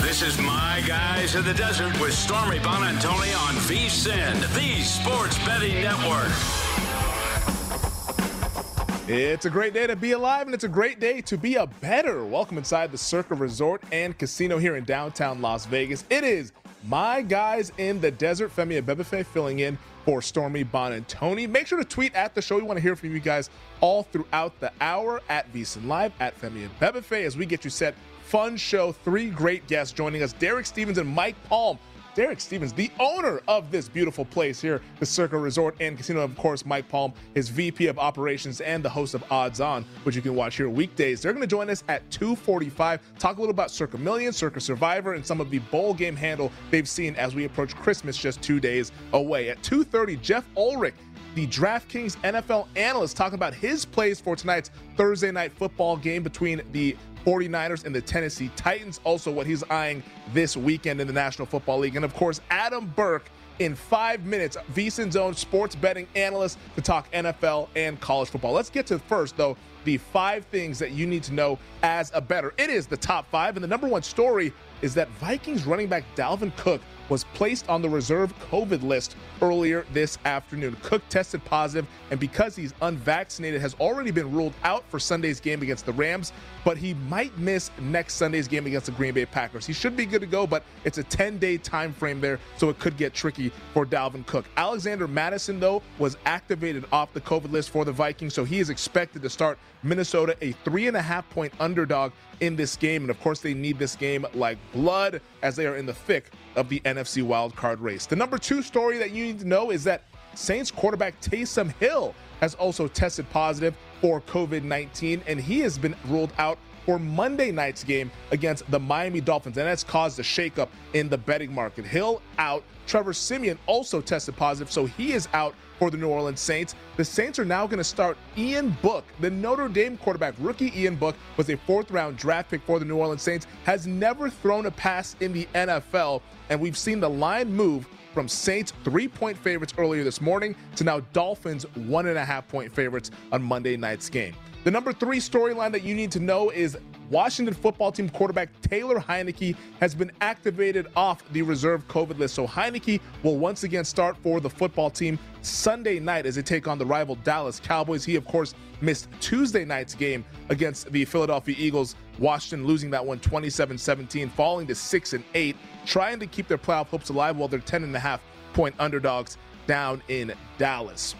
This is My Guys in the Desert with Stormy Buonantony on VSIN, the Sports Betting Network. It's a great day to be alive, and it's a great day to be a better. Welcome inside the Circa Resort and Casino here in downtown Las Vegas. It is My Guys in the Desert. Femi Abebefe filling in for Stormy Buonantony. Make sure to tweet at the show. We want to hear from you guys all throughout the hour at VSIN Live, at Femi Abebefe, as we get you set fun show. Three great guests joining us Derek Stevens and Mike Palm. Derek Stevens, the owner of this beautiful place here, the Circa Resort and Casino. Of course, Mike Palm is VP of Operations and the host of Odds On, which you can watch here weekdays. They're going to join us at 2:45. Talk a little about Circa Million, Circa Survivor, and some of the bowl game handle they've seen as we approach Christmas just two days away. At 2:30, Jeff Ulrich the DraftKings NFL analyst, talking about his plays for tonight's Thursday night football game between the 49ers and the Tennessee Titans. Also, what he's eyeing this weekend in the National Football League. And of course, Adam Burke in five minutes, VSIN's own sports betting analyst to talk NFL and college football. Let's get to first, though, the five things that you need to know as a better. It is the top five, and the number one story is that Vikings running back Dalvin Cook was placed on the reserve COVID list earlier this afternoon. Cook tested positive, and because he's unvaccinated, has already been ruled out for Sunday's game against the Rams, but he might miss next Sunday's game against the Green Bay Packers. He should be good to go, but it's a 10-day time frame there, so it could get tricky for Dalvin Cook. Alexander Mattison, though, was activated off the COVID list for the Vikings, so he is expected to start Minnesota a three and a half point underdog in this game. And of course, they need this game like blood as they are in the thick of the NFC wildcard race. The number two story that you need to know is that Saints quarterback Taysom Hill has also tested positive for COVID 19, and he has been ruled out for Monday night's game against the Miami Dolphins, and that's caused a shakeup in the betting market. Hill out. Trevor Siemian also tested positive, so he is out for the New Orleans Saints. The Saints are now going to start Ian Book, the Notre Dame quarterback. Rookie Ian Book was a fourth round draft pick for the New Orleans Saints, has never thrown a pass in the NFL, and we've seen the line move from Saints three point favorites earlier this morning to now Dolphins one and a half point favorites on Monday night's game. The number three storyline that you need to know is Washington football team quarterback Taylor Heinicke has been activated off the reserve COVID list. So Heinicke will once again start for the football team Sunday night as they take on the rival Dallas Cowboys. He, of course, missed Tuesday night's game against the Philadelphia Eagles. Washington losing that one 27 17, falling to 6 and 8, trying to keep their playoff hopes alive while they're 10 and a half point underdogs down in Dallas.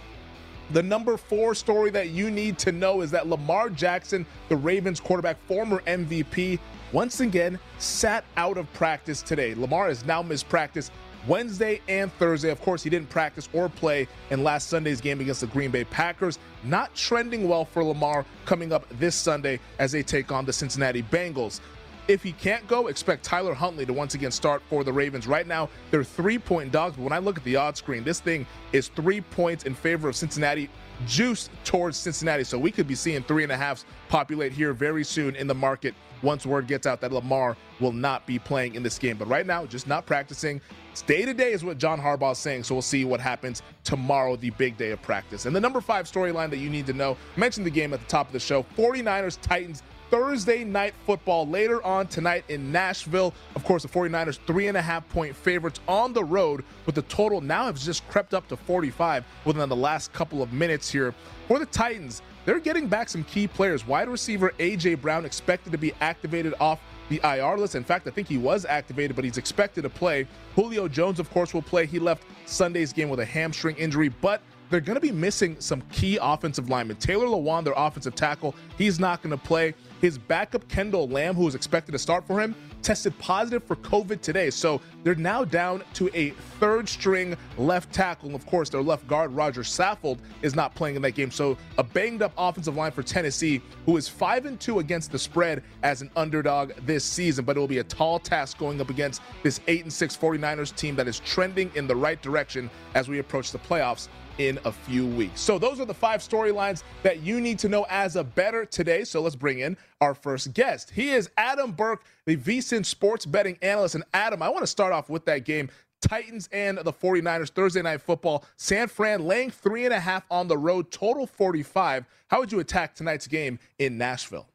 The number four story that you need to know is that Lamar Jackson, the Ravens quarterback, former MVP, once again sat out of practice today. Lamar has now missed practice Wednesday and Thursday. Of course, he didn't practice or play in last Sunday's game against the Green Bay Packers. Not trending well for Lamar coming up this Sunday as they take on the Cincinnati Bengals. If he can't go, expect Tyler Huntley to once again start for the Ravens. Right now, they're three point dogs, but when I look at the odds screen, this thing is three points in favor of Cincinnati, juice towards Cincinnati. So we could be seeing three and a halfs populate here very soon in the market once word gets out that Lamar will not be playing in this game. But right now, just not practicing. It's day to day is what John Harbaugh is saying. So we'll see what happens tomorrow, the big day of practice. And the number five storyline that you need to know, mentioned the game at the top of the show 49ers Titans Thursday night football later on tonight in Nashville. Of course, the 49ers, three and a half point favorites on the road, but the total now has just crept up to 45 within the last couple of minutes here. For the Titans, they're getting back some key players. Wide receiver A.J. Brown expected to be activated off the IR list. In fact, I think he was activated, but he's expected to play. Julio Jones, of course, will play. He left Sunday's game with a hamstring injury, but they're going to be missing some key offensive linemen. Taylor Lewan, their offensive tackle, he's not going to play. His backup, Kendall Lamm, who was expected to start for him, tested positive for COVID today. So they're now down to a third string left tackle. And of course, their left guard, Roger Saffold, is not playing in that game. So a banged up offensive line for Tennessee, who is 5 and 2 against the spread as an underdog this season. But it will be a tall task going up against this 8 and 6 49ers team that is trending in the right direction as we approach the playoffs in a few weeks. So those are the five storylines that you need to know as a better today. So let's bring in our first guest. He is Adam Burke, the VSIN sports betting analyst. And Adam, I want to start off with that game. Titans and the 49ers Thursday night football. San Fran laying three and a half on the road, total 45. How would you attack tonight's game in Nashville?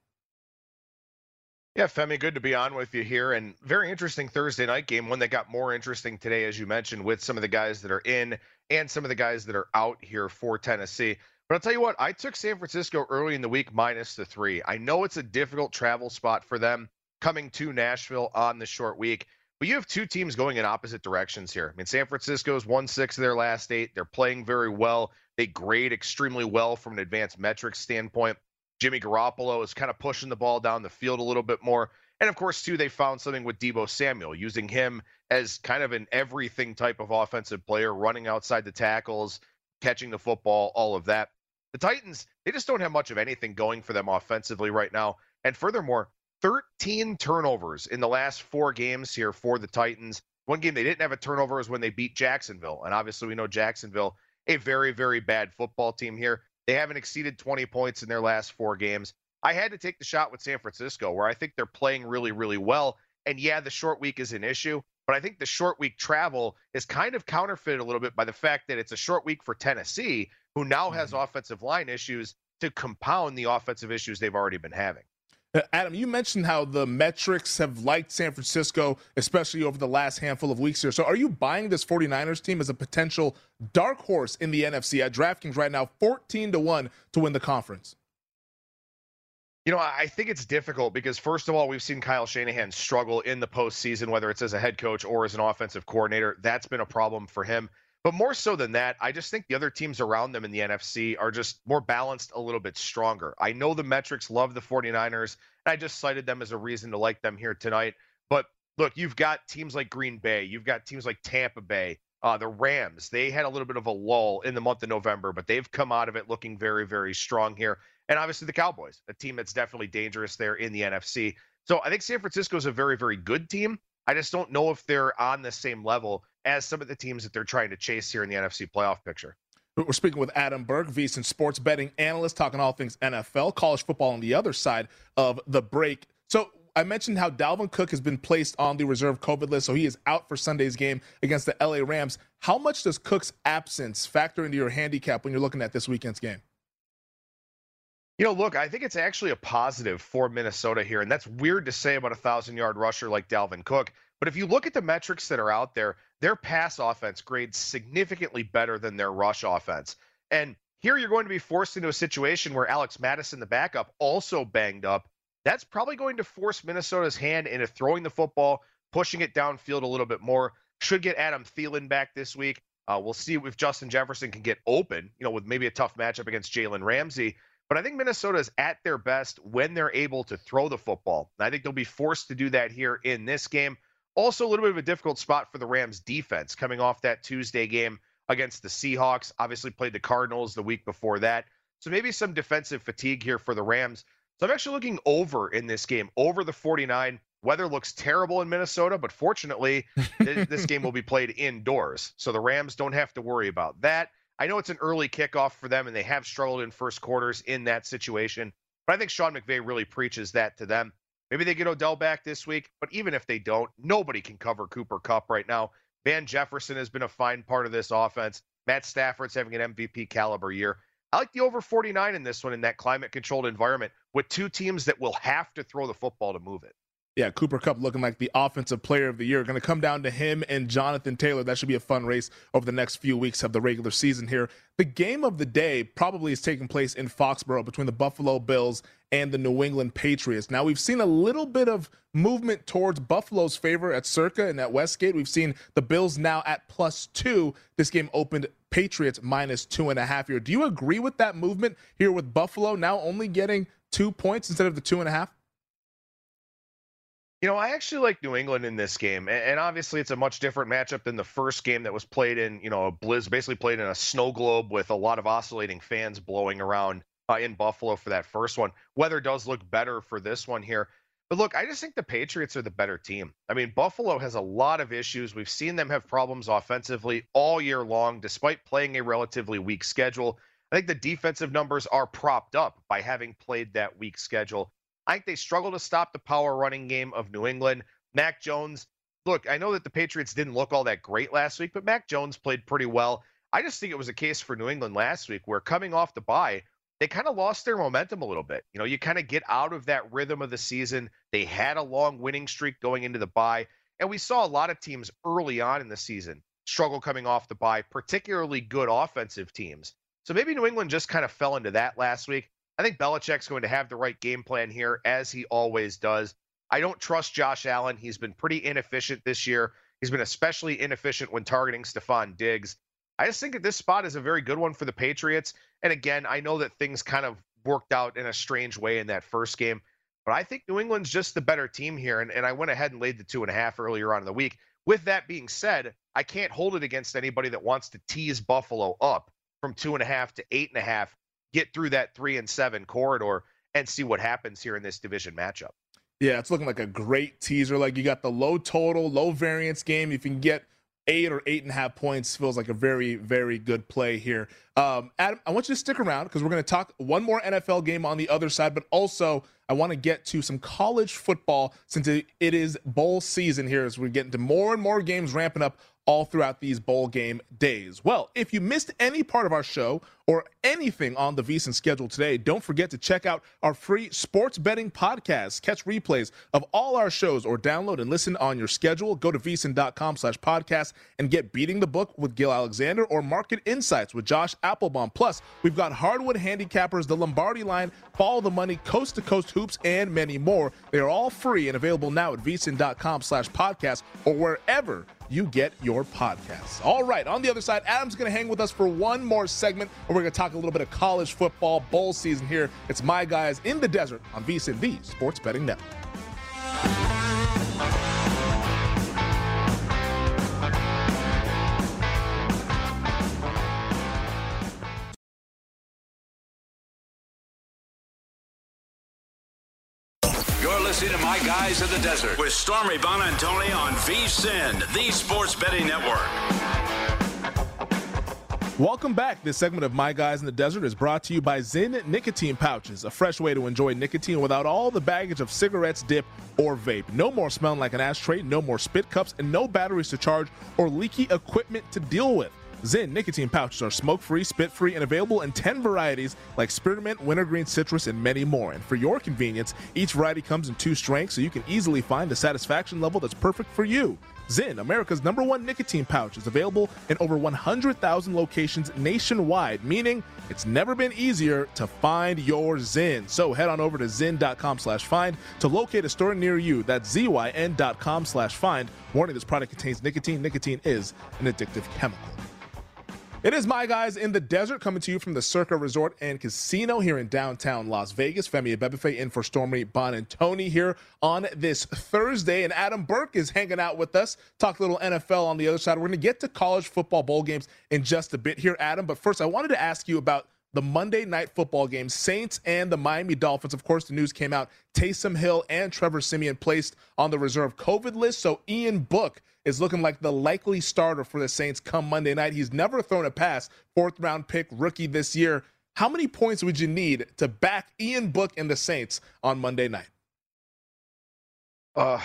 Yeah, Femi, good to be on with you here. And very interesting Thursday night game, one that got more interesting today, as you mentioned, with some of the guys that are in and some of the guys that are out here for Tennessee. But I'll tell you what, I took San Francisco early in the week minus the three. I know it's a difficult travel spot for them coming to Nashville on the short week, but you have two teams going in opposite directions here. I mean, San Francisco's won six of their last eight. They're playing very well. They grade extremely well from an advanced metrics standpoint. Jimmy Garoppolo is kind of pushing the ball down the field a little bit more. And of course, too, they found something with Deebo Samuel, using him as kind of an everything type of offensive player, running outside the tackles, catching the football, all of that. The Titans, they just don't have much of anything going for them offensively right now. And furthermore, 13 turnovers in the last four games here for the Titans. One game they didn't have a turnover was when they beat Jacksonville. And obviously, we know Jacksonville, a very, very bad football team here. They haven't exceeded 20 points in their last four games. I had to take the shot with San Francisco, where I think they're playing really, really well. And yeah, the short week is an issue, but I think the short week travel is kind of counterfeited a little bit by the fact that it's a short week for Tennessee, who now has mm-hmm. offensive line issues to compound the offensive issues they've already been having. Uh, Adam, you mentioned how the metrics have liked San Francisco, especially over the last handful of weeks here. So, are you buying this 49ers team as a potential dark horse in the NFC at DraftKings right now, 14 to 1 to win the conference? You know, I think it's difficult because, first of all, we've seen Kyle Shanahan struggle in the postseason, whether it's as a head coach or as an offensive coordinator. That's been a problem for him. But more so than that, I just think the other teams around them in the NFC are just more balanced, a little bit stronger. I know the metrics love the 49ers, and I just cited them as a reason to like them here tonight. But look, you've got teams like Green Bay, you've got teams like Tampa Bay, uh, the Rams. They had a little bit of a lull in the month of November, but they've come out of it looking very, very strong here and obviously the Cowboys, a team that's definitely dangerous there in the NFC. So I think San Francisco is a very, very good team. I just don't know if they're on the same level as some of the teams that they're trying to chase here in the NFC playoff picture. We're speaking with Adam Burke, VSIN sports betting analyst, talking all things NFL, college football on the other side of the break. So I mentioned how Dalvin Cook has been placed on the reserve COVID list, so he is out for Sunday's game against the LA Rams. How much does Cook's absence factor into your handicap when you're looking at this weekend's game? You know, look, I think it's actually a positive for Minnesota here, and that's weird to say about a thousand yard rusher like Dalvin Cook. But if you look at the metrics that are out there, their pass offense grades significantly better than their rush offense. And here you're going to be forced into a situation where Alex Mattison, the backup, also banged up. That's probably going to force Minnesota's hand into throwing the football, pushing it downfield a little bit more. Should get Adam Thielen back this week. Uh, we'll see if Justin Jefferson can get open, you know, with maybe a tough matchup against Jalen Ramsey. But I think Minnesota is at their best when they're able to throw the football. And I think they'll be forced to do that here in this game. Also, a little bit of a difficult spot for the Rams defense coming off that Tuesday game against the Seahawks. Obviously, played the Cardinals the week before that. So maybe some defensive fatigue here for the Rams. So I'm actually looking over in this game, over the 49. Weather looks terrible in Minnesota, but fortunately, this game will be played indoors. So the Rams don't have to worry about that. I know it's an early kickoff for them, and they have struggled in first quarters in that situation. But I think Sean McVay really preaches that to them. Maybe they get Odell back this week, but even if they don't, nobody can cover Cooper Kupp right now. Van Jefferson has been a fine part of this offense. Matt Stafford's having an MVP caliber year. I like the over 49 in this one in that climate controlled environment with two teams that will have to throw the football to move it. Yeah, Cooper Kupp looking like the offensive player of the year. Going to come down to him and Jonathan Taylor. That should be a fun race over the next few weeks of the regular season here. The game of the day probably is taking place in Foxborough between the Buffalo Bills and the New England Patriots. Now, we've seen a little bit of movement towards Buffalo's favor at Circa and at Westgate. We've seen the Bills now at plus two. This game opened Patriots minus two and a half here. Do you agree with that movement here with Buffalo now only getting two points instead of the two and a half? You know, I actually like New England in this game, and obviously it's a much different matchup than the first game that was played in, you know, a blizz, basically played in a snow globe with a lot of oscillating fans blowing around uh, in Buffalo for that first one. Weather does look better for this one here, but look, I just think the Patriots are the better team. I mean, Buffalo has a lot of issues. We've seen them have problems offensively all year long, despite playing a relatively weak schedule. I think the defensive numbers are propped up by having played that weak schedule. I think they struggle to stop the power running game of New England. Mac Jones, look, I know that the Patriots didn't look all that great last week, but Mac Jones played pretty well. I just think it was a case for New England last week where coming off the bye, they kind of lost their momentum a little bit. You know, you kind of get out of that rhythm of the season. They had a long winning streak going into the bye, and we saw a lot of teams early on in the season struggle coming off the bye, particularly good offensive teams. So maybe New England just kind of fell into that last week. I think Belichick's going to have the right game plan here, as he always does. I don't trust Josh Allen. He's been pretty inefficient this year. He's been especially inefficient when targeting Stefon Diggs. I just think that this spot is a very good one for the Patriots. And again, I know that things kind of worked out in a strange way in that first game, but I think New England's just the better team here. And, and I went ahead and laid the two and a half earlier on in the week. With that being said, I can't hold it against anybody that wants to tease Buffalo up from two and a half to eight and a half get through that three and seven corridor and see what happens here in this division matchup. Yeah, it's looking like a great teaser. Like you got the low total, low variance game. If you can get eight or eight and a half points, feels like a very, very good play here. Um, Adam, I want you to stick around because we're going to talk one more NFL game on the other side, but also I want to get to some college football since it is bowl season here as we get into more and more games ramping up all throughout these bowl game days. Well, if you missed any part of our show or anything on the VSiN schedule today, don't forget to check out our free sports betting podcast. Catch replays of all our shows or download and listen on your schedule. Go to vsin.com slash podcast and get Beating the Book with Gil Alexander or Market Insights with Josh Applebaum. Plus, we've got Hardwood Handicappers, the Lombardi line, Follow the Money, Coast to Coast Hoops, and many more. They are all free and available now at vsin.com slash podcast or wherever you get your podcasts. All right, on the other side, Adam's going to hang with us for one more segment, and we're going to talk a little bit of college football bowl season here. It's My Guys in the Desert on the Sports Betting Network. My Guys in the Desert with Stormy Buonantony on VSiN, the Sports Betting Network. Welcome back. This segment of My Guys in the Desert is brought to you by Zyn Nicotine Pouches, a fresh way to enjoy nicotine without all the baggage of cigarettes, dip, or vape. No more smelling like an ashtray, no more spit cups, and no batteries to charge or leaky equipment to deal with. Zyn nicotine pouches are smoke free, spit free, and available in 10 varieties like spearmint, wintergreen, citrus, and many more. And for your convenience, each variety comes in two strengths so you can easily find the satisfaction level that's perfect for you. Zyn, America's number one nicotine pouch, is available in over 100,000 locations nationwide, meaning it's never been easier to find your Zyn. So head on over to zyn.com slash find to locate a store near you. That's zyn.com slash find. Warning, this product contains nicotine. Nicotine is an addictive chemical. It is my guys in the desert coming to you from the Circa Resort and Casino here in downtown Las Vegas. Femi Abebefe in for Stormy Buonantony here on this Thursday. And Adam Burke is hanging out with us. Talk a little NFL on the other side. We're going to get to college football bowl games in just a bit here, Adam. But first, I wanted to ask you about the Monday night football game, Saints and the Miami Dolphins. Of course, the news came out Taysom Hill and Trevor Siemian placed on the reserve COVID list. So Ian Book is looking like the likely starter for the Saints come Monday night. He's never thrown a pass, fourth round pick rookie this year. How many points would you need to back Ian Book and the Saints on Monday night? Uh,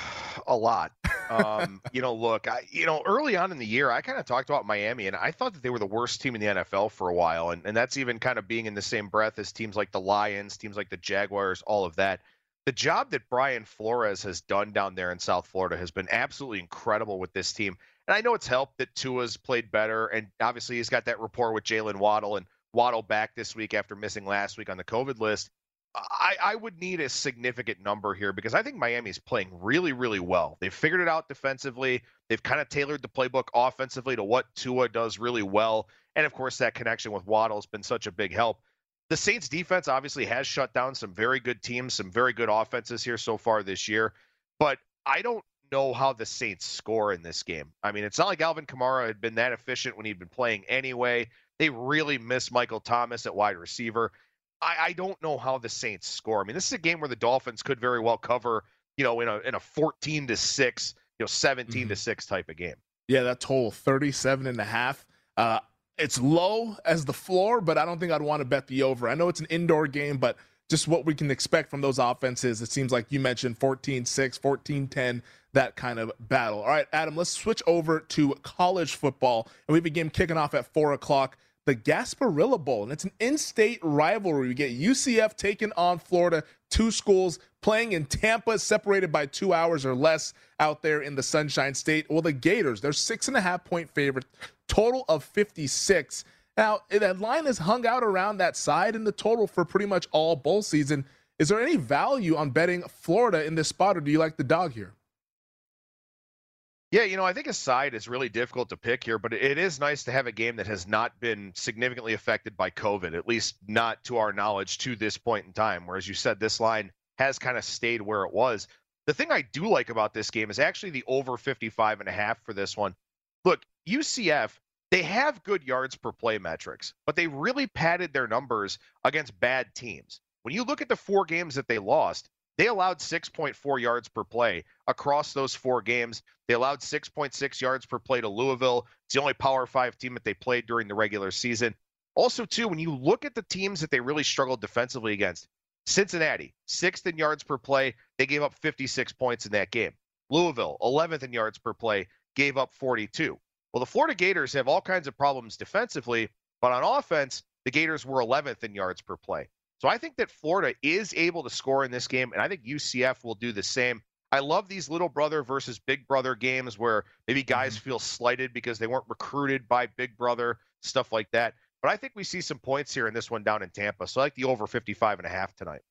a lot. Um, you know, look, I, you know, early on in the year, I kind of talked about Miami, and I thought that they were the worst team in the NFL for a while, and and that's even kind of being in the same breath as teams like the Lions, teams like the Jaguars, all of that. The job that Brian Flores has done down there in South Florida has been absolutely incredible with this team. And I know it's helped that Tua's played better, and obviously he's got that rapport with Jalen Waddle, and Waddle back this week after missing last week on the COVID list. I, I would need a significant number here because I think Miami's playing really, really well. They've figured it out defensively. They've kind of tailored the playbook offensively to what Tua does really well. And of course, that connection with Waddle has been such a big help. The Saints defense obviously has shut down some very good teams, some very good offenses here so far this year. But I don't know how the Saints score in this game. I mean, it's not like Alvin Kamara had been that efficient when he'd been playing anyway. They really miss Michael Thomas at wide receiver. I, I don't know how the Saints score. I mean, this is a game where the Dolphins could very well cover, you know, in a in a 14 to 6, you know, 17 mm-hmm. to 6 type of game. Yeah, that total 37 and a half. Uh, it's low as the floor, but I don't think I'd want to bet the over. I know it's an indoor game, but just what we can expect from those offenses, it seems like you mentioned 14 6, 14 10, that kind of battle. All right, Adam, let's switch over to college football. And we have a game kicking off at 4 o'clock the Gasparilla Bowl, and it's an in-state rivalry. We get UCF taking on Florida, two schools playing in Tampa, separated by two hours or less out there in the Sunshine State. Well, the Gators, they're six and a half point favorite, total of 56. Now, that line has hung out around that side in the total for pretty much all bowl season. Is there any value on betting Florida in this spot, or do you like the dog here? Yeah, you know, I think a side is really difficult to pick here, but it is nice to have a game that has not been significantly affected by COVID, at least not to our knowledge to this point in time. Whereas you said this line has kind of stayed where it was. The thing I do like about this game is actually the over 55 and a half for this one. Look, UCF, they have good yards per play metrics, but they really padded their numbers against bad teams. When you look at the four games that they lost, they allowed 6.4 yards per play across those four games. They allowed 6.6 yards per play to Louisville. It's the only Power Five team that they played during the regular season. Also, too, when you look at the teams that they really struggled defensively against, Cincinnati, sixth in yards per play, they gave up 56 points in that game. Louisville, 11th in yards per play, gave up 42. Well, the Florida Gators have all kinds of problems defensively, but on offense, the Gators were 11th in yards per play. So I think that Florida is able to score in this game, and I think UCF will do the same. I love these little brother versus big brother games where maybe guys mm-hmm. feel slighted because they weren't recruited by big brother, stuff like that. But I think we see some points here in this one down in Tampa. So I like the over 55 and a half tonight.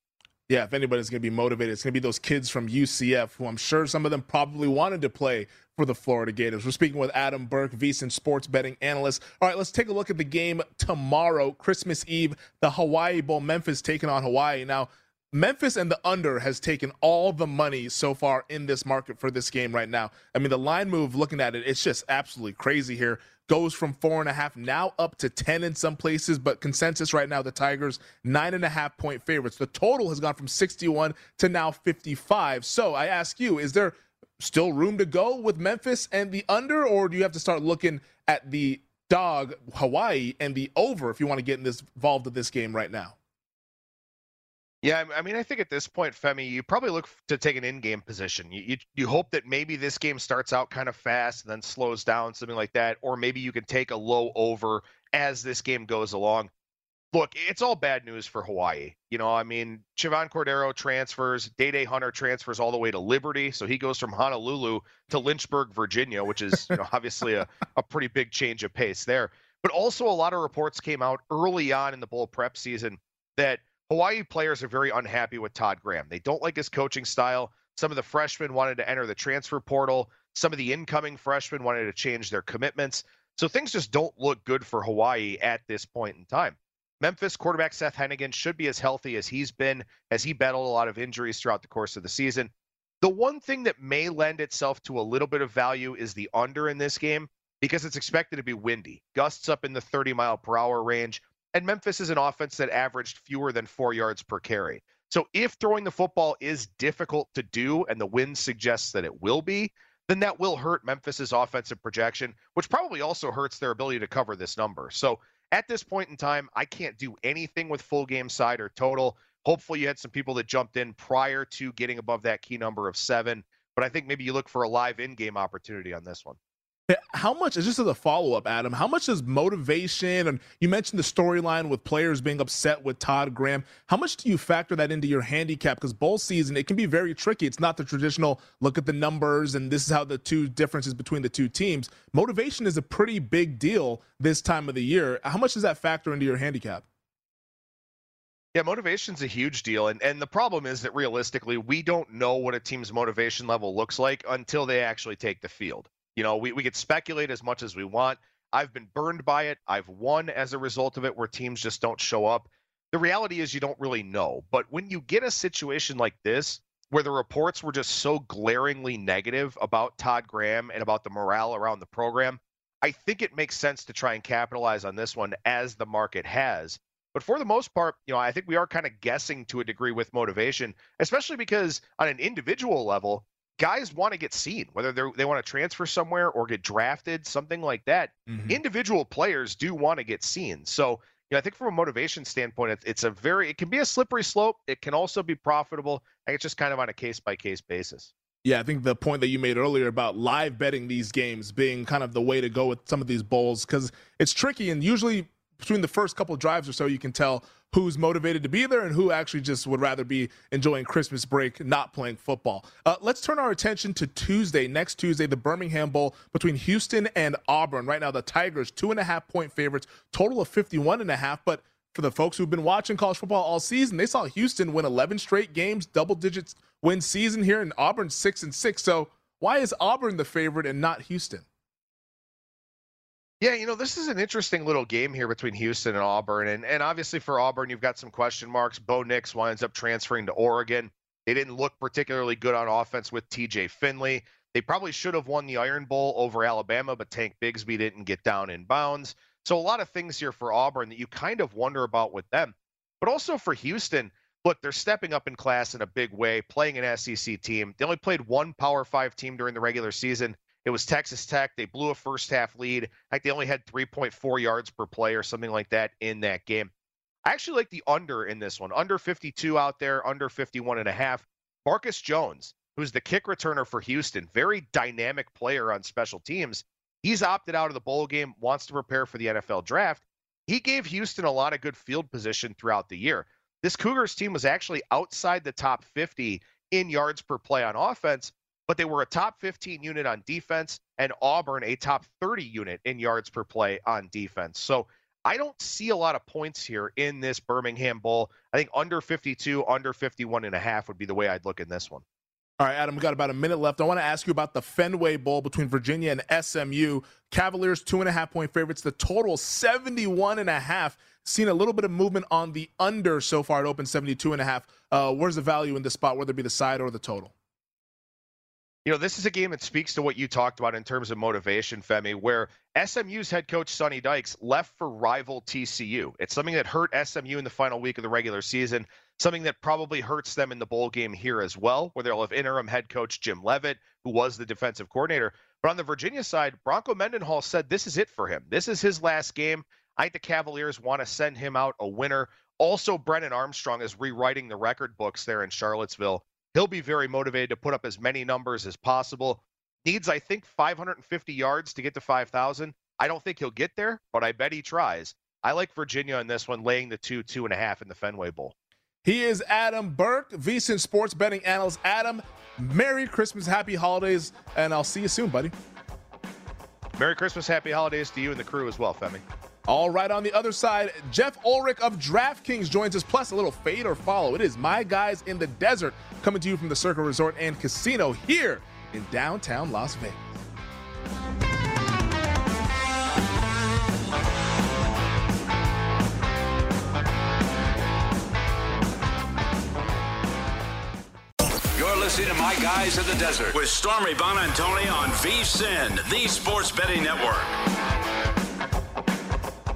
Yeah, if anybody's going to be motivated, it's going to be those kids from UCF who I'm sure some of them probably wanted to play for the Florida Gators. We're speaking with Adam Burke, VSiN sports betting analyst. All right, let's take a look at the game tomorrow, Christmas Eve, the Hawaii Bowl, Memphis taking on Hawaii. Now, Memphis and the under has taken all the money so far in this market for this game right now. I mean, the line move, looking at it, it's just absolutely crazy here. Goes from four and a half now up to 10 in some places, but consensus right now, the Tigers, nine and a half point favorites. The total has gone from 61 to now 55. So I ask you, is there still room to go with Memphis and the under, or do you have to start looking at the dog Hawaii and the over if you want to get in this involved in this game right now? Yeah, I mean, I think at this point, Femi, you probably look to take an in-game position. You, you, you hope that maybe this game starts out kind of fast and then slows down, something like that, or maybe you can take a low over as this game goes along look, it's all bad news for Hawaii. You know, I mean, Chevan Cordeiro transfers, Dae Dae Hunter transfers all the way to Liberty. So he goes from Honolulu to Lynchburg, Virginia, which is, you know, obviously a, a pretty big change of pace there. But also, a lot of reports came out early on in the bowl prep season that Hawaii players are very unhappy with Todd Graham. They don't like his coaching style. Some of the freshmen wanted to enter the transfer portal. Some of the incoming freshmen wanted to change their commitments. So things just don't look good for Hawaii at this point in time. Memphis quarterback Seth Henigan should be as healthy as he's been, as he battled a lot of injuries throughout the course of the season. The one thing that may lend itself to a little bit of value is the under in this game because it's expected to be windy, gusts up in the 30 mile per hour range. And Memphis is an offense that averaged fewer than four yards per carry. So if throwing the football is difficult to do, and the wind suggests that it will be, then that will hurt Memphis's offensive projection, which probably also hurts their ability to cover this number. So at this point in time, I can't do anything with full game side or total. Hopefully, you had some people that jumped in prior to getting above that key number of seven. But I think maybe you look for a live in game opportunity on this one. How much, is just as a follow up, Adam, how much does motivation, and you mentioned the storyline with players being upset with Todd Graham, how much do you factor that into your handicap? Because bowl season, it can be very tricky. It's not the traditional look at the numbers and this is how the two differences between the two teams. Motivation is a pretty big deal this time of the year. How much does that factor into your handicap? Yeah, motivation's a huge deal. And and the problem is that realistically, we don't know what a team's motivation level looks like until they actually take the field. You know, we, we could speculate as much as we want. I've been burned by it. I've won as a result of it where teams just don't show up. The reality is you don't really know. But when you get a situation like this, where the reports were just so glaringly negative about Todd Graham and about the morale around the program, I think it makes sense to try and capitalize on this one as the market has. But for the most part, you know, I think we are kind of guessing to a degree with motivation, especially because on an individual level, guys want to get seen, whether they they want to transfer somewhere or get drafted, something like that. Mm-hmm. Individual players do want to get seen. So, you know, I think from a motivation standpoint, it's, it's a very it can be a slippery slope. It can also be profitable. I think it's just kind of on a case by case basis. Yeah, I think the point that you made earlier about live betting these games being kind of the way to go with some of these bowls because it's tricky and usually between the first couple drives or so, you can tell who's motivated to be there and who actually just would rather be enjoying Christmas break, not playing football. Uh, let's turn our attention to Tuesday, next Tuesday, the Birmingham Bowl between Houston and Auburn. Right now, the Tigers, two and a half point favorites, total of 51 and a half. But for the folks who've been watching college football all season, they saw Houston win 11 straight games, double digits win season here, and Auburn six and six. So why is Auburn the favorite and not Houston? Yeah, you know, this is an interesting little game here between Houston and Auburn. And, and obviously for Auburn, you've got some question marks. Bo Nix winds up transferring to Oregon. They didn't look particularly good on offense with TJ Finley. They probably should have won the Iron Bowl over Alabama, but Tank Bigsby didn't get down in bounds. So a lot of things here for Auburn that you kind of wonder about with them. But also for Houston, look, they're stepping up in class in a big way, playing an SEC team. They only played one Power Five team during the regular season. It was Texas Tech. They blew a first half lead. Like they only had 3.4 yards per play or something like that in that game. I actually like the under in this one. Under 52 out there, under 51 and a half. Marcus Jones, who's the kick returner for Houston, very dynamic player on special teams. He's opted out of the bowl game, wants to prepare for the NFL draft. He gave Houston a lot of good field position throughout the year. This Cougars team was actually outside the top 50 in yards per play on offense, but they were a top 15 unit on defense, and Auburn a top 30 unit in yards per play on defense. So I don't see a lot of points here in this Birmingham Bowl. I think under 52, under 51 and a half would be the way I'd look in this one. All right, Adam, we got about a minute left. I want to ask you about the Fenway Bowl between Virginia and SMU. Cavaliers, two and a half point favorites. The total, 71 and a half. Seen a little bit of movement on the under so far. It opened 72 and a half. Uh, where's the value in this spot, whether it be the side or the total? You know, this is a game that speaks to what you talked about in terms of motivation, Femi, where SMU's head coach Sonny Dykes left for rival TCU. It's something that hurt SMU in the final week of the regular season, something that probably hurts them in the bowl game here as well, where they'll have interim head coach Jim Leavitt, who was the defensive coordinator. But on the Virginia side, Bronco Mendenhall said this is it for him. This is his last game. I think the Cavaliers want to send him out a winner. Also, Brennan Armstrong is rewriting the record books there in Charlottesville He'll be very motivated to put up as many numbers as possible. Needs, I think, 550 yards to get to 5,000. I don't think he'll get there, but I bet he tries. I like Virginia in this one, laying the two, two and a half in the Fenway Bowl. He is Adam Burke, VSIN Sports Betting Analyst. Adam, Merry Christmas, Happy Holidays, and I'll see you soon, buddy. Merry Christmas, Happy Holidays to you and the crew as well, Femi. All right, on the other side, Jeff Ulrich of DraftKings joins us, plus a little fade or follow. It is My Guys in the Desert coming to you from the Circa Resort and Casino here in downtown Las Vegas. You're listening to My Guys in the Desert with Stormy Buonantony on VSIN, the Sports Betting Network.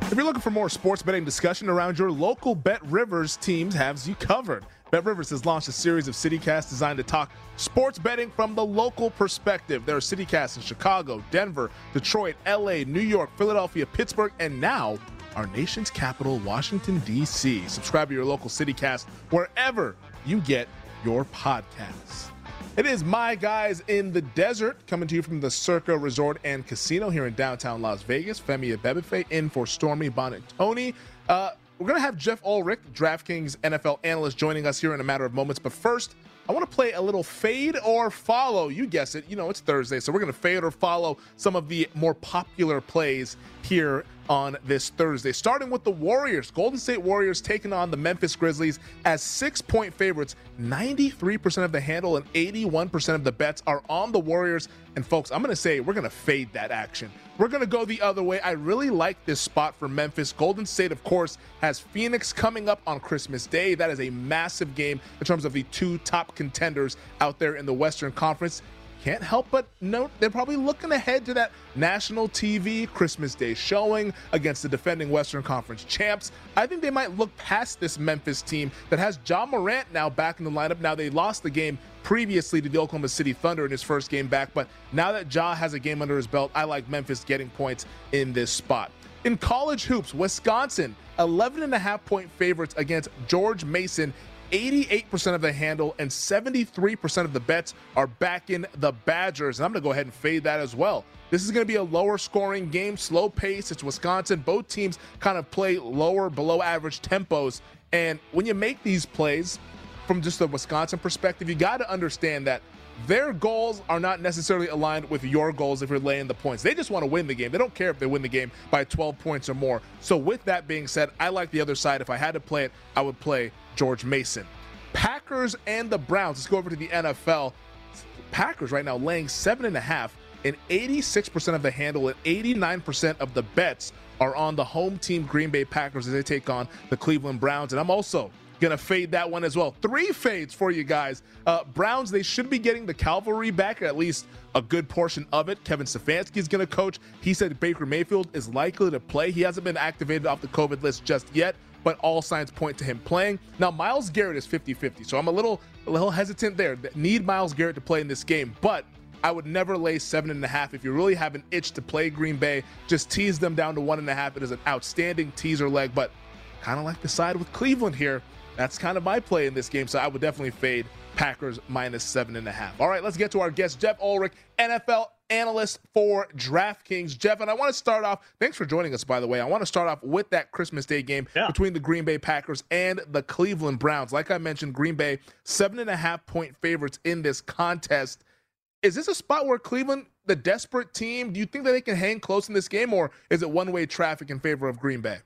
If you're looking for more sports betting discussion around your local Bet Rivers teams, has you covered. Bet Rivers has launched a series of CityCasts designed to talk sports betting from the local perspective. There are CityCasts in Chicago, Denver, Detroit, LA, New York, Philadelphia, Pittsburgh, and now our nation's capital, Washington, D.C. Subscribe to your local CityCast wherever you get your podcasts. It is my guys in the desert coming to you from the Circa Resort and Casino here in downtown Las Vegas. Femi Abebefe in for Stormy Bonnet Tony. Uh, we're going to have Jeff Ulrich, DraftKings NFL analyst, joining us here in a matter of moments. But first, I want to play a little fade or follow. You guess it. You know, it's Thursday, so we're going to fade or follow some of the more popular plays here on this Thursday. Starting with the Warriors. Golden State Warriors taking on the Memphis Grizzlies as six point favorites. 93% of the handle and 81% of the bets are on the Warriors. And folks, I'm going to say we're going to fade that action. We're going to go the other way. I really like this spot for Memphis. Golden State, of course, has Phoenix coming up on Christmas Day. That is a massive game in terms of the two top contenders out there in the Western Conference can't help but note they're probably looking ahead to that national TV Christmas Day showing against the defending Western Conference champs. I think they might look past this Memphis team that has Ja Morant now back in the lineup. Now they lost the game previously to the Oklahoma City Thunder in his first game back, but now that Ja has a game under his belt, I like Memphis getting points in this spot. In college hoops, Wisconsin 11 and a half point favorites against George Mason 88% of the handle and 73% of the bets are backing the Badgers. And I'm going to go ahead and fade that as well. This is going to be a lower scoring game, slow pace. It's Wisconsin. Both teams kind of play lower, below average tempos. And when you make these plays from just the Wisconsin perspective, you got to understand that their goals are not necessarily aligned with your goals if you're laying the points. They just want to win the game. They don't care if they win the game by 12 points or more. So, with that being said, I like the other side. If I had to play it, I would play George Mason. Packers and the Browns. Let's go over to the NFL. Packers right now laying seven and a half, and 86% of the handle and 89% of the bets are on the home team Green Bay Packers as they take on the Cleveland Browns. And I'm also Gonna fade that one as well. Three fades for you guys. Uh, Browns, they should be getting the cavalry back, at least a good portion of it. Kevin Stefanski is gonna coach. He said Baker Mayfield is likely to play. He hasn't been activated off the COVID list just yet, but all signs point to him playing. Now, Myles Garrett is 50 50, so I'm a little, a little hesitant there. Need Myles Garrett to play in this game, but I would never lay seven and a half. If you really have an itch to play Green Bay, just tease them down to one and a half. It is an outstanding teaser leg, but kind of like the side with Cleveland here. That's kind of my play in this game. So I would definitely fade Packers minus seven and a half. All right, let's get to our guest, Jeff Ulrich, NFL analyst for DraftKings. Jeff, and I want to start off. Thanks for joining us, by the way. I want to start off with that Christmas Day game yeah. between the Green Bay Packers and the Cleveland Browns. Like I mentioned, Green Bay seven and a half point favorites in this contest. Is this a spot where Cleveland, the desperate team, do you think that they can hang close in this game, or is it one way traffic in favor of Green Bay?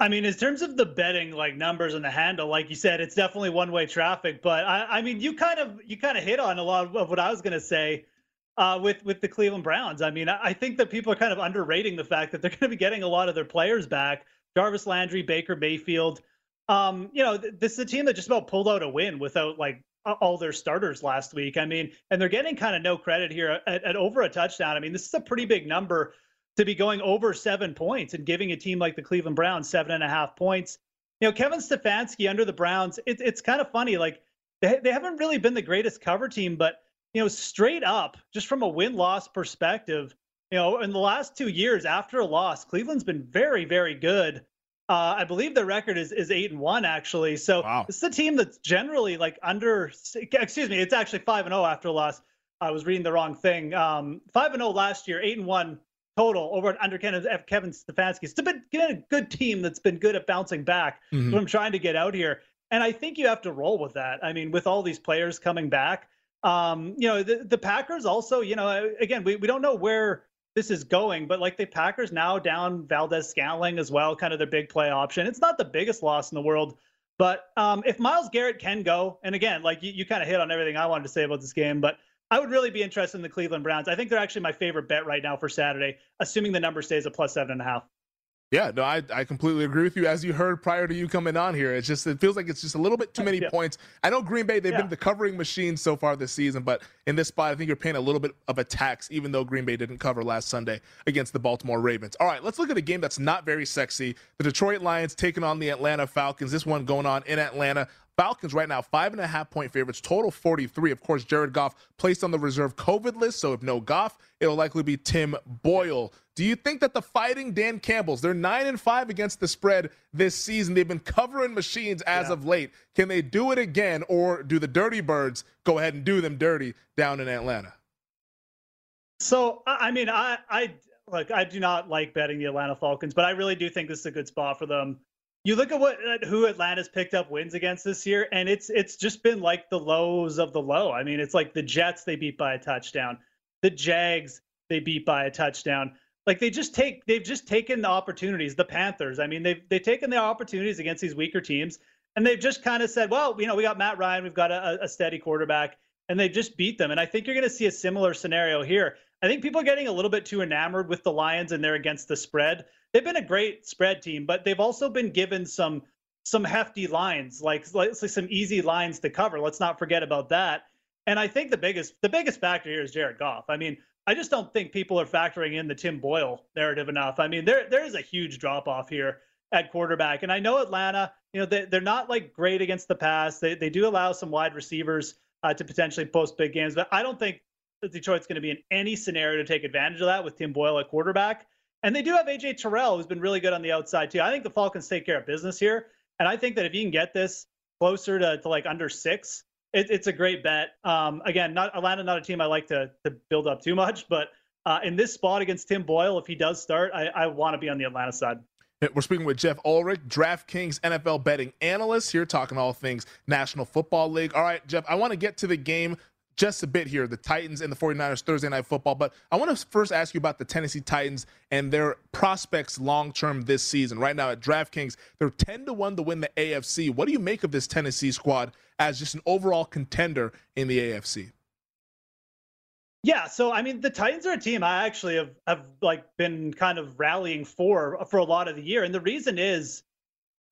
I mean, in terms of the betting like numbers and the handle, like you said, it's definitely one way traffic. But I, I mean, you kind of you kind of hit on a lot of what I was going to say uh, with with the Cleveland Browns. I mean, I think that people are kind of underrating the fact that they're going to be getting a lot of their players back: Jarvis Landry, Baker Mayfield. Um, you know, this is a team that just about pulled out a win without like all their starters last week. I mean, and they're getting kind of no credit here at, at over a touchdown. I mean, this is a pretty big number to be going over seven points and giving a team like the Cleveland Browns seven and a half points. You know, Kevin Stefanski under the Browns, it, it's kind of funny. Like they, they haven't really been the greatest cover team, but you know, straight up, just from a win loss perspective, you know, in the last two years after a loss, Cleveland's been very, very good. Uh, I believe their record is is eight and one actually. So wow. is a team that's generally like under. Excuse me, it's actually five and zero oh after a loss. I was reading the wrong thing. Um, five and zero oh last year, eight and one total over under Kevin Stefanski. It's been a good team that's been good at bouncing back. Mm-hmm. What I'm trying to get out here, and I think you have to roll with that. I mean, with all these players coming back, um, you know, the, the Packers also, you know, again, we, we don't know where this is going, but like the Packers now down Valdes Scantling as well, kind of their big play option. It's not the biggest loss in the world. But um, if Myles Garrett can go, and again, like you, you kind of hit on everything I wanted to say about this game, but I would really be interested in the Cleveland Browns. I think they're actually my favorite bet right now for Saturday, assuming the number stays at plus seven and a half. Yeah, no, I, I completely agree with you. As you heard prior to you coming on here, it's just it feels like it's just a little bit too many yeah. points. I know Green Bay they've yeah. been the covering machine so far this season, but in this spot, I think you're paying a little bit of a tax, even though Green Bay didn't cover last Sunday against the Baltimore Ravens. All right, let's look at a game that's not very sexy. The Detroit Lions taking on the Atlanta Falcons. This one going on in Atlanta. Falcons right now, five and a half point favorites, total 43. Of course, Jared Goff placed on the reserve COVID list. So if no Goff, it'll likely be Tim Boyle. Do you think that the fighting Dan Campbells, they're nine and five against the spread this season? They've been covering machines as yeah. of late. Can they do it again, or do the Dirty Birds go ahead and do them dirty down in Atlanta? So I mean, I I like I do not like betting the Atlanta Falcons, but I really do think this is a good spot for them. You look at what who Atlanta's picked up wins against this year, and it's it's just been like the lows of the low. I mean, it's like the Jets they beat by a touchdown, the Jags they beat by a touchdown. Like they just take they've just taken the opportunities. The Panthers, I mean, they've they've taken the opportunities against these weaker teams, and they've just kind of said, well, you know, we got Matt Ryan, we've got a, a steady quarterback, and they just beat them. And I think you're going to see a similar scenario here. I think people are getting a little bit too enamored with the Lions and they're against the spread. They've been a great spread team, but they've also been given some some hefty lines, like, like some easy lines to cover. Let's not forget about that. And I think the biggest the biggest factor here is Jared Goff. I mean, I just don't think people are factoring in the Tim Boyle narrative enough. I mean, there there is a huge drop off here at quarterback, and I know Atlanta. You know, they, they're not like great against the pass. They they do allow some wide receivers uh, to potentially post big games, but I don't think Detroit's going to be in any scenario to take advantage of that with Tim Boyle at quarterback. And they do have AJ Terrell, who's been really good on the outside too. I think the Falcons take care of business here, and I think that if you can get this closer to, to like under six, it, it's a great bet. Um, again, not Atlanta, not a team I like to to build up too much, but uh, in this spot against Tim Boyle, if he does start, I, I want to be on the Atlanta side. We're speaking with Jeff Ulrich, DraftKings NFL betting analyst here, talking all things National Football League. All right, Jeff, I want to get to the game just a bit here the Titans and the 49ers Thursday night football. But I want to first ask you about the Tennessee Titans and their prospects long term this season. Right now at DraftKings, they're 10 to 1 to win the AFC. What do you make of this Tennessee squad as just an overall contender in the AFC? Yeah, so I mean, the Titans are a team I actually have have like been kind of rallying for for a lot of the year, and the reason is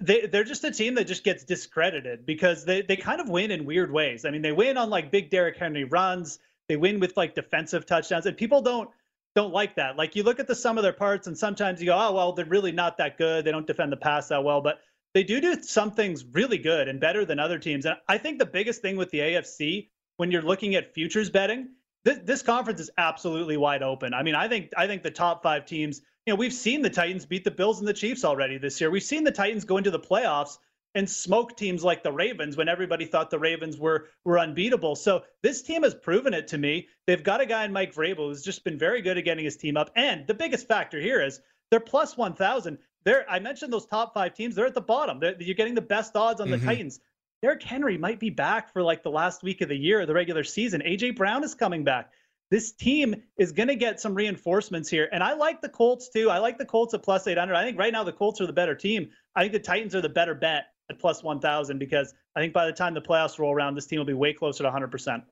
they they're just a team that just gets discredited because they they kind of win in weird ways. I mean, they win on like big Derrick Henry runs. They win with like defensive touchdowns, and people don't don't like that. Like you look at the sum of their parts, and sometimes you go, oh well, they're really not that good. They don't defend the pass that well, but they do do some things really good and better than other teams. And I think the biggest thing with the AFC when you're looking at futures betting, this, this conference is absolutely wide open. I mean, I think I think the top five teams you know, we've seen the Titans beat the Bills and the Chiefs already this year. We've seen the Titans go into the playoffs and smoke teams like the Ravens when everybody thought the Ravens were were unbeatable. So this team has proven it to me. They've got a guy in Mike Vrabel who's just been very good at getting his team up. And the biggest factor here is they're plus 1,000. They're, I mentioned those top five teams. They're at the bottom. They're, you're getting the best odds on the mm-hmm. Titans. Derrick Henry might be back for like the last week of the year, the regular season. AJ Brown is coming back this team is going to get some reinforcements here. And I like the Colts too. I like the Colts at plus 800. I think right now the Colts are the better team. I think the Titans are the better bet at plus 1,000 because I think by the time the playoffs roll around, this team will be way closer to 100%.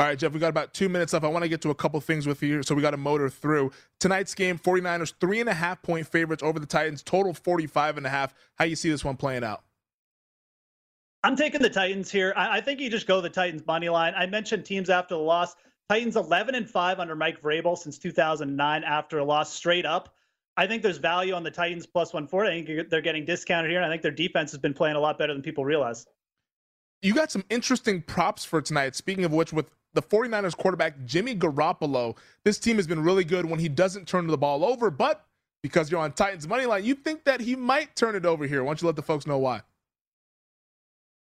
All right, Jeff, we got about two minutes left. I want to get to a couple things with you, so we got to motor through. Tonight's game, 49ers, three and a half point favorites over the Titans, total 45 and a half. How you see this one playing out? I'm taking the Titans here. I, I think you just go the Titans money line. I mentioned teams after the loss. Titans 11 and 5 under Mike Vrabel since 2009 after a loss straight up. I think there's value on the Titans plus 140. I think they're getting discounted here. And I think their defense has been playing a lot better than people realize. You got some interesting props for tonight. Speaking of which, with the 49ers quarterback, Jimmy Garoppolo, this team has been really good when he doesn't turn the ball over. But because you're on Titans money line, you think that he might turn it over here. Why don't you let the folks know why?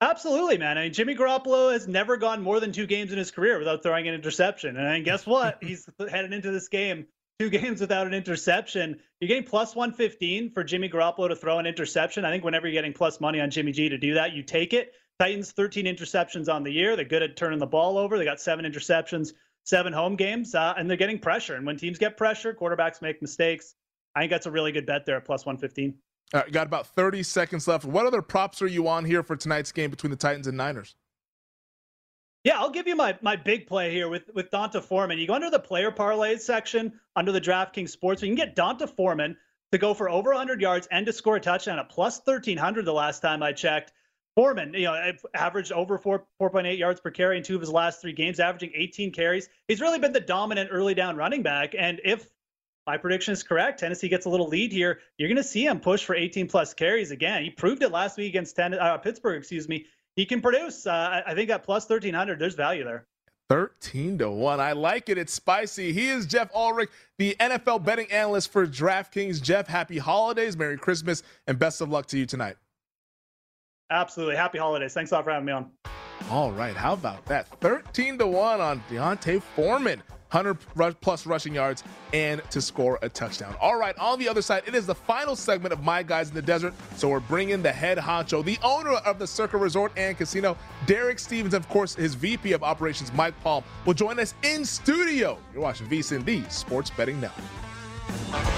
Absolutely, man. I mean, Jimmy Garoppolo has never gone more than two games in his career without throwing an interception. And guess what? He's headed into this game two games without an interception. You're getting plus 115 for Jimmy Garoppolo to throw an interception. I think whenever you're getting plus money on Jimmy G to do that, you take it. Titans 13 interceptions on the year. They're good at turning the ball over. They got seven interceptions, seven home games, uh, and they're getting pressure. And when teams get pressure, quarterbacks make mistakes. I think that's a really good bet there at plus 115. All right, got about 30 seconds left. What other props are you on here for tonight's game between the Titans and Niners? Yeah, I'll give you my my big play here with with D'Onta Foreman. You go under the player parlays section under the DraftKings Sports. You can get D'Onta Foreman to go for over 100 yards and to score a touchdown at plus 1300 the last time I checked. Foreman, you know, averaged over 4 4.8 yards per carry in two of his last three games, averaging 18 carries. He's really been the dominant early down running back. And if my prediction is correct. Tennessee gets a little lead here. You're going to see him push for 18 plus carries again. He proved it last week against ten, uh, Pittsburgh, excuse me. he can produce. Uh, I think at plus 1300, there's value there. 13 to 1. I like it. It's spicy. He is Jeff Ulrich, the NFL betting analyst for DraftKings. Jeff, happy holidays, Merry Christmas, and best of luck to you tonight. Absolutely. Happy holidays. Thanks a lot for having me on. All right. How about that? 13 to 1 on D'Onta Foreman. 100 plus rushing yards and to score a touchdown. All right, on the other side, it is the final segment of My Guys in the Desert. So we're bringing the head honcho, the owner of the Circa Resort and Casino, Derek Stevens, of course, his VP of Operations, Mike Palm, will join us in studio. You're watching the Sports Betting Network.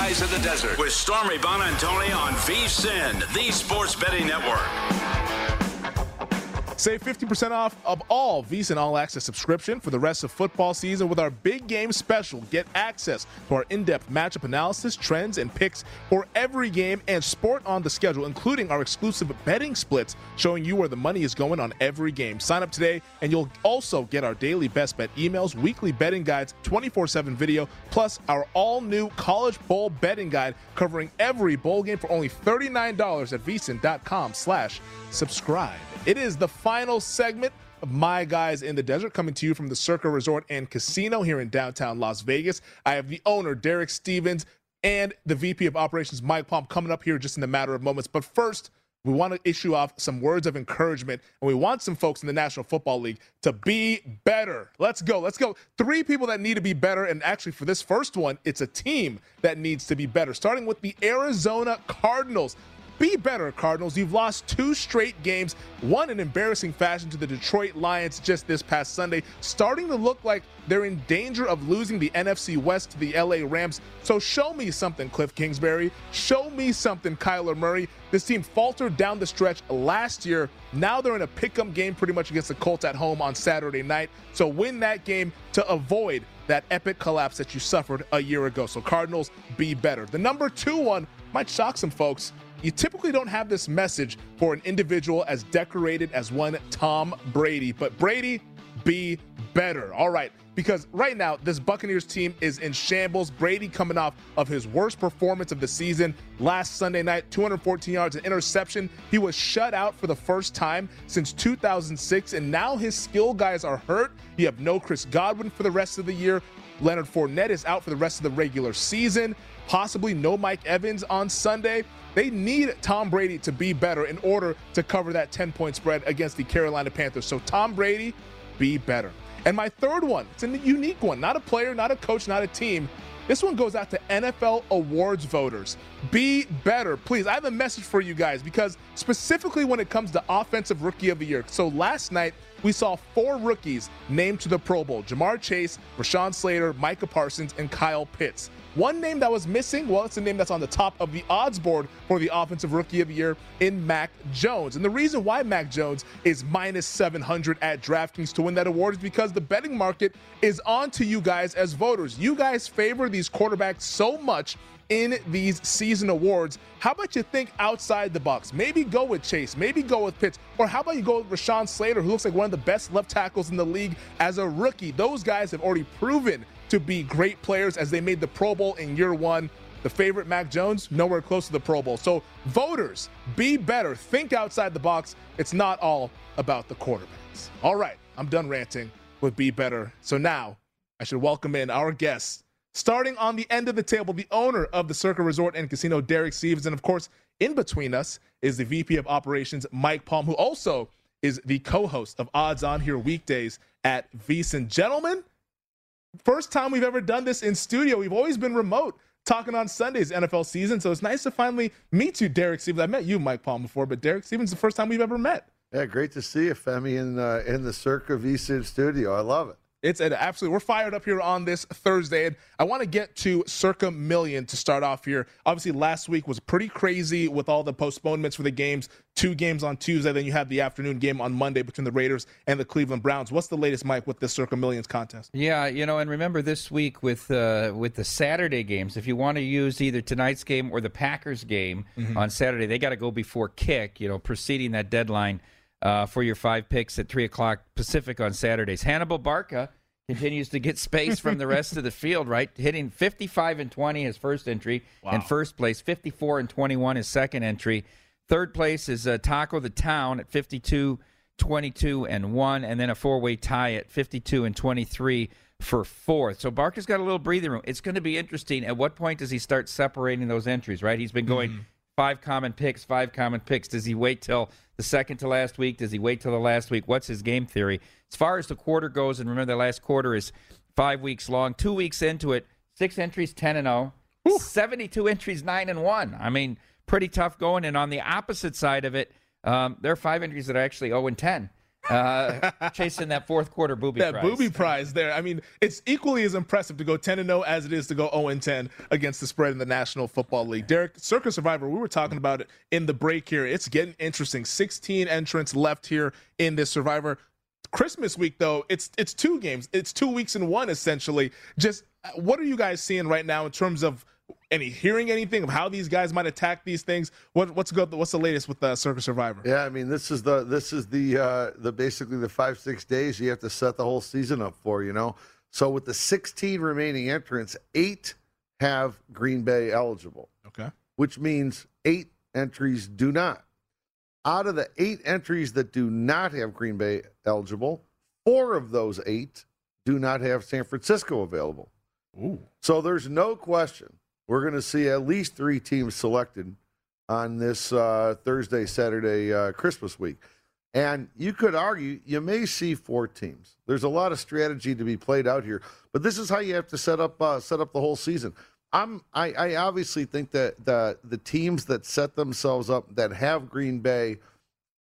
Guys in the Desert with Stormy Buonantony on VSIN, the Sports Betting Network. Save 50% off of all VSIN All Access subscription for the rest of football season with our big game special. Get access to our in-depth matchup analysis, trends, and picks for every game and sport on the schedule, including our exclusive betting splits showing you where the money is going on every game. Sign up today and you'll also get our daily best bet emails, weekly betting guides, 24-7 video, plus our all-new college bowl betting guide covering every bowl game for only $39 at vsin.com slash subscribe. It is the final segment of My Guys in the Desert coming to you from the Circa Resort and Casino here in downtown Las Vegas. I have the owner, Derek Stevens, and the VP of Operations, Mike Palm, coming up here just in a matter of moments. But first, we want to issue off some words of encouragement, and we want some folks in the National Football League to be better. Let's go. Let's go. Three people that need to be better. And actually, for this first one, it's a team that needs to be better, starting with the Arizona Cardinals. Be better, Cardinals. You've lost two straight games, one in embarrassing fashion to the Detroit Lions just this past Sunday, starting to look like they're in danger of losing the NFC West to the LA Rams. So show me something, Cliff Kingsbury. Show me something, Kyler Murray. This team faltered down the stretch last year. Now they're in a pick-em game pretty much against the Colts at home on Saturday night. So win that game to avoid that epic collapse that you suffered a year ago. So Cardinals, be better. The number two one might shock some folks you typically don't have this message for an individual as decorated as one Tom Brady, but Brady, be better. All right, because right now this Buccaneers team is in shambles. Brady coming off of his worst performance of the season last Sunday night, 214 yards, an interception. He was shut out for the first time since 2006, and now his skill guys are hurt. You have no Chris Godwin for the rest of the year. Leonard Fournette is out for the rest of the regular season. Possibly no Mike Evans on Sunday. They need Tom Brady to be better in order to cover that 10 point spread against the Carolina Panthers. So, Tom Brady, be better. And my third one, it's a unique one, not a player, not a coach, not a team. This one goes out to NFL awards voters. Be better, please. I have a message for you guys because specifically when it comes to offensive rookie of the year. So last night we saw four rookies named to the Pro Bowl: Ja'Marr Chase, Rashawn Slater, Micah Parsons, and Kyle Pitts. One name that was missing, well, it's a name that's on the top of the odds board for the Offensive Rookie of the Year in Mac Jones. And the reason why Mac Jones is minus 700 at DraftKings to win that award is because the betting market is on to you guys as voters. You guys favor these quarterbacks so much in these season awards. How about you think outside the box? Maybe go with Chase, maybe go with Pitts, or how about you go with Rashawn Slater, who looks like one of the best left tackles in the league as a rookie? Those guys have already proven to be great players as they made the Pro Bowl in year one. The favorite, Mac Jones, nowhere close to the Pro Bowl. So, voters, be better. Think outside the box. It's not all about the quarterbacks. All right, I'm done ranting with Be Better. So now I should welcome in our guests. Starting on the end of the table, the owner of the Circa Resort and Casino, Derek Stevens. And of course, in between us is the VP of Operations, Mike Palm, who also is the co host of Odds On here weekdays at VSIN. Gentlemen, first time we've ever done this in studio. We've always been remote talking on Sundays NFL season. So it's nice to finally meet you, Derek Stevens. I met you, Mike Palm, before, but Derek Stevens is the first time we've ever met. Yeah, great to see you, Femi, in uh, in the Circa VSIN studio. I love it. It's an absolute. We're fired up here on this Thursday, and I want to get to circa million to start off here. Obviously, last week was pretty crazy with all the postponements for the games. Two games on Tuesday, then you have the afternoon game on Monday between the Raiders and the Cleveland Browns. What's the latest, Mike, with this circa millions contest? Yeah, you know, and remember this week with uh, with the Saturday games, if you want to use either tonight's game or the Packers game mm-hmm. on Saturday, they got to go before kick. You know, preceding that deadline uh, for your five picks at 3 o'clock Pacific on Saturdays. Hannibal Barca continues to get space from the rest of the field, right? Hitting 55 and 20 his first entry in first place, 54 and 21 his second entry. Third place is uh, Taco the Town at 52, 22 and 1, and then a four way tie at 52 and 23 for fourth. So Barker's got a little breathing room. It's going to be interesting. At what point does he start separating those entries, right? He's been going five common picks, five common picks. Does he wait till the second to last week? Does he wait till the last week? What's his game theory? As far as the quarter goes, and remember the last quarter is five weeks long. Two weeks into it, six entries, 10 and 0. 72 entries, 9 and 1. I mean, pretty tough going. And on the opposite side of it, um, there are five entries that are actually 0 and 10. Uh, chasing that fourth quarter booby that prize. booby prize there. I mean, it's equally as impressive to go 10 and 0 as it is to go 0 and 10 against the spread in the National Football League. Derek, Circa Survivor, we were talking about it in the break here. It's getting interesting. 16 entrants left here in this Survivor. Christmas week though, it's it's two games. It's two weeks in one essentially. Just uh, what are you guys seeing right now in terms of any hearing anything of how these guys might attack these things? What what's good? What's the latest with uh, Circa Survivor? Yeah, I mean this is the this is the uh, the basically the five six days you have to set the whole season up for. You know, so with the 16 remaining entrants, eight have Green Bay eligible, Okay. which means eight entries do not. Out of the eight entries that do not have Green Bay eligible, four of those eight do not have San Francisco available. Ooh. So there's no question we're going to see at least three teams selected on this uh, Thursday, Saturday, uh, Christmas week. And you could argue you may see four teams. There's a lot of strategy to be played out here, but this is how you have to set up uh, set up the whole season. I'm I, I obviously think that the the teams that set themselves up that have Green Bay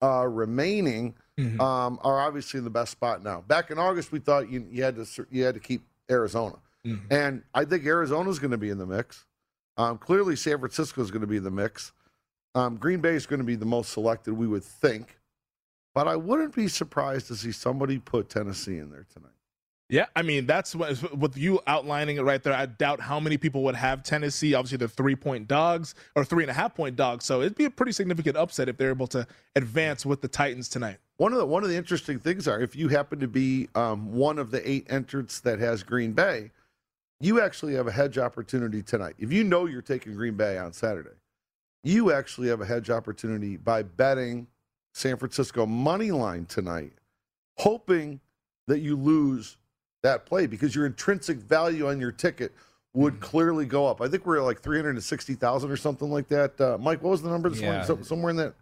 uh, remaining um, are obviously in the best spot now. Back in August, we thought you, you had to you had to keep Arizona, and I think Arizona's going to be in the mix. Um, clearly, San Francisco is going to be in the mix. Um, Green Bay is going to be the most selected, we would think, but I wouldn't be surprised to see somebody put Tennessee in there tonight. Yeah, I mean that's what with you outlining it right there. I doubt how many people would have Tennessee. Obviously, they're three point dogs or three and a half point dogs, so it'd be a pretty significant upset if they're able to advance with the Titans tonight. One of the one of the interesting things are if you happen to be um, one of the eight entrants that has Green Bay, you actually have a hedge opportunity tonight. If you know you're taking Green Bay on Saturday, you actually have a hedge opportunity by betting San Francisco money line tonight, hoping that you lose that play because your intrinsic value on your ticket would clearly go up. I think we're at like three hundred and sixty thousand or something like that. Uh, Mike, what was the number this Yeah. morning? Some- Somewhere in that.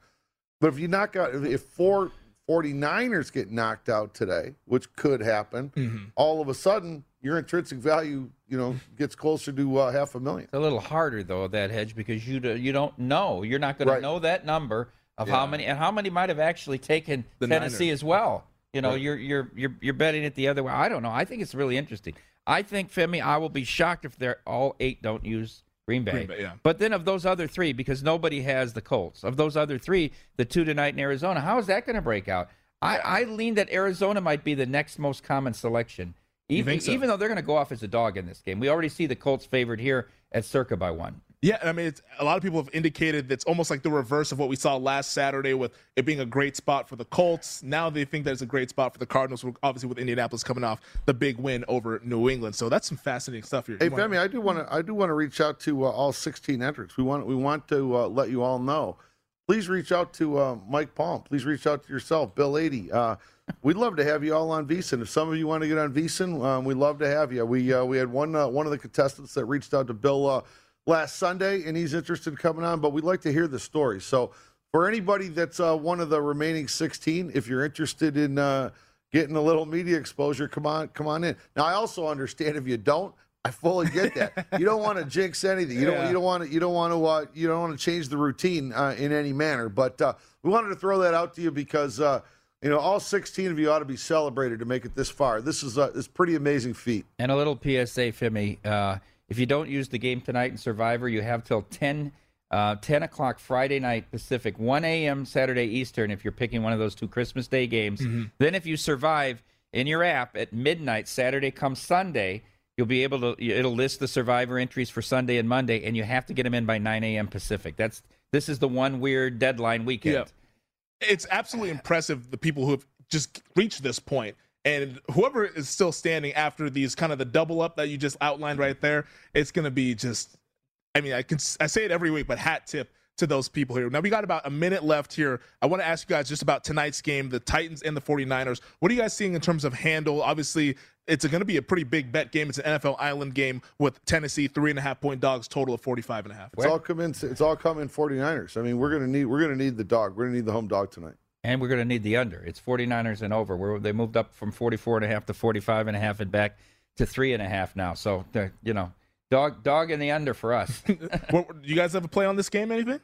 But if you knock out, if four 49ers get knocked out today, which could happen, all of a sudden your intrinsic value, you know, gets closer to uh, half a million. It's a little harder though that hedge because you do, you don't know. You're not going to know that number of how many and how many might have actually taken The Tennessee Niners. as well. You know, you're you're you're you're betting it the other way. I don't know. I think it's really interesting. I think Femi, I will be shocked if they're all eight don't use Green Bay. Green Bay, yeah. But then of those other three, because nobody has the Colts, of those other three, the two tonight in Arizona, how is that going to break out? I, I lean that Arizona might be the next most common selection. Even, so? even though they're going to go off as a dog in this game. We already see the Colts favored here at circa by one. Yeah, I mean, it's, a lot of people have indicated that's almost like the reverse of what we saw last Saturday with it being a great spot for the Colts. Now they think that it's a great spot for the Cardinals, obviously with Indianapolis coming off the big win over New England. So that's some fascinating stuff here. Hey, You Femi, I do want to I do want to reach out to uh, all 16 entrants. We want we want to uh, let you all know. Please reach out to uh, Mike Palm. Please reach out to yourself, Bill Adee. Uh, we'd love to have you all on VSIN. If some of you want to get on VSIN, um, we'd love to have you. We uh, we had one uh, one of the contestants that reached out to Bill uh, last Sunday, and he's interested in coming on. But we'd like to hear the story. So for anybody that's uh, one of the remaining 16, if you're interested in uh, getting a little media exposure, come on, come on in. Now I also understand if you don't. I fully get that. You don't want to jinx anything. You don't. Yeah. You don't want to. You don't want to. Uh, you don't want to change the routine uh, in any manner. But uh, we wanted to throw that out to you because uh, you know all 16 of you ought to be celebrated to make it this far. This is a this pretty amazing feat. And a little PSA, Femi. If you don't use the game tonight in Survivor, you have till 10, uh, 10 o'clock Friday night Pacific, 1 a.m. Saturday Eastern, if you're picking one of those two Christmas Day games. Then, if you survive in your app at midnight, Saturday comes Sunday, you'll be able to, it'll list the Survivor entries for Sunday and Monday, and you have to get them in by 9 a.m. Pacific. That's This is the one weird deadline weekend. Yep. it's absolutely impressive the people who have just reached this point and whoever is still standing after these kind of the double up that you just outlined right there it's going to be just i mean i can i say it every week but hat tip to those people here now we got about a minute left here i want to ask you guys just about tonight's game the titans and the 49ers what are you guys seeing in terms of handle obviously it's going to be a pretty big bet game it's an nfl island game with tennessee three and a half point dogs total of 45 and a half It's all coming. It's all coming 49ers. I mean, we're gonna need we're gonna need the dog. We're gonna need the home dog tonight. And we're going to need the under. It's 49ers and over. Where they moved up from 44 and a half to 45 and a half and back to three and a half now. So, you know, dog dog in the under for us. what, do you guys have a play on this game anything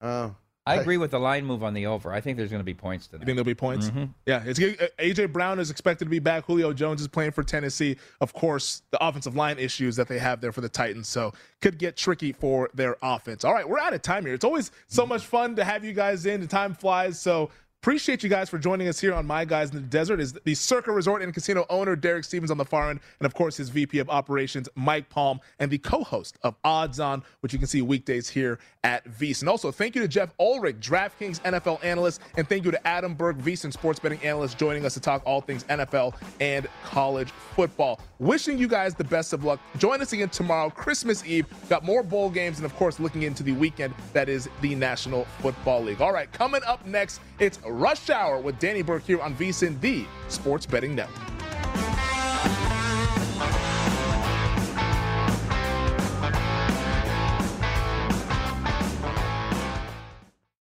Uh, I agree with the line move on the over. I think there's going to be points You tonight. think there'll be points? Mm-hmm. Yeah, it's. AJ Brown is expected to be back. Julio Jones is playing for Tennessee. Of course, the offensive line issues that they have there for the Titans, so could get tricky for their offense. All right, we're out of time here. It's always so much fun to have you guys in. The time flies, so appreciate you guys for joining us here on My Guys in the Desert. Is the Circa Resort and Casino owner Derek Stevens on the far end, and of course his VP of Operations Mike Palm, and the co-host of Odds On, which you can see weekdays here at VSIN. Also, thank you to Jeff Ulrich, DraftKings NFL analyst, and thank you to Adam Berg, VSIN sports betting analyst, joining us to talk all things NFL and college football. Wishing you guys the best of luck. Join us again tomorrow, Christmas Eve. Got more bowl games, and of course, looking into the weekend that is the National Football League. All right, coming up next, it's Rush Hour with Danny Burke here on VSIN, the Sports Betting Network.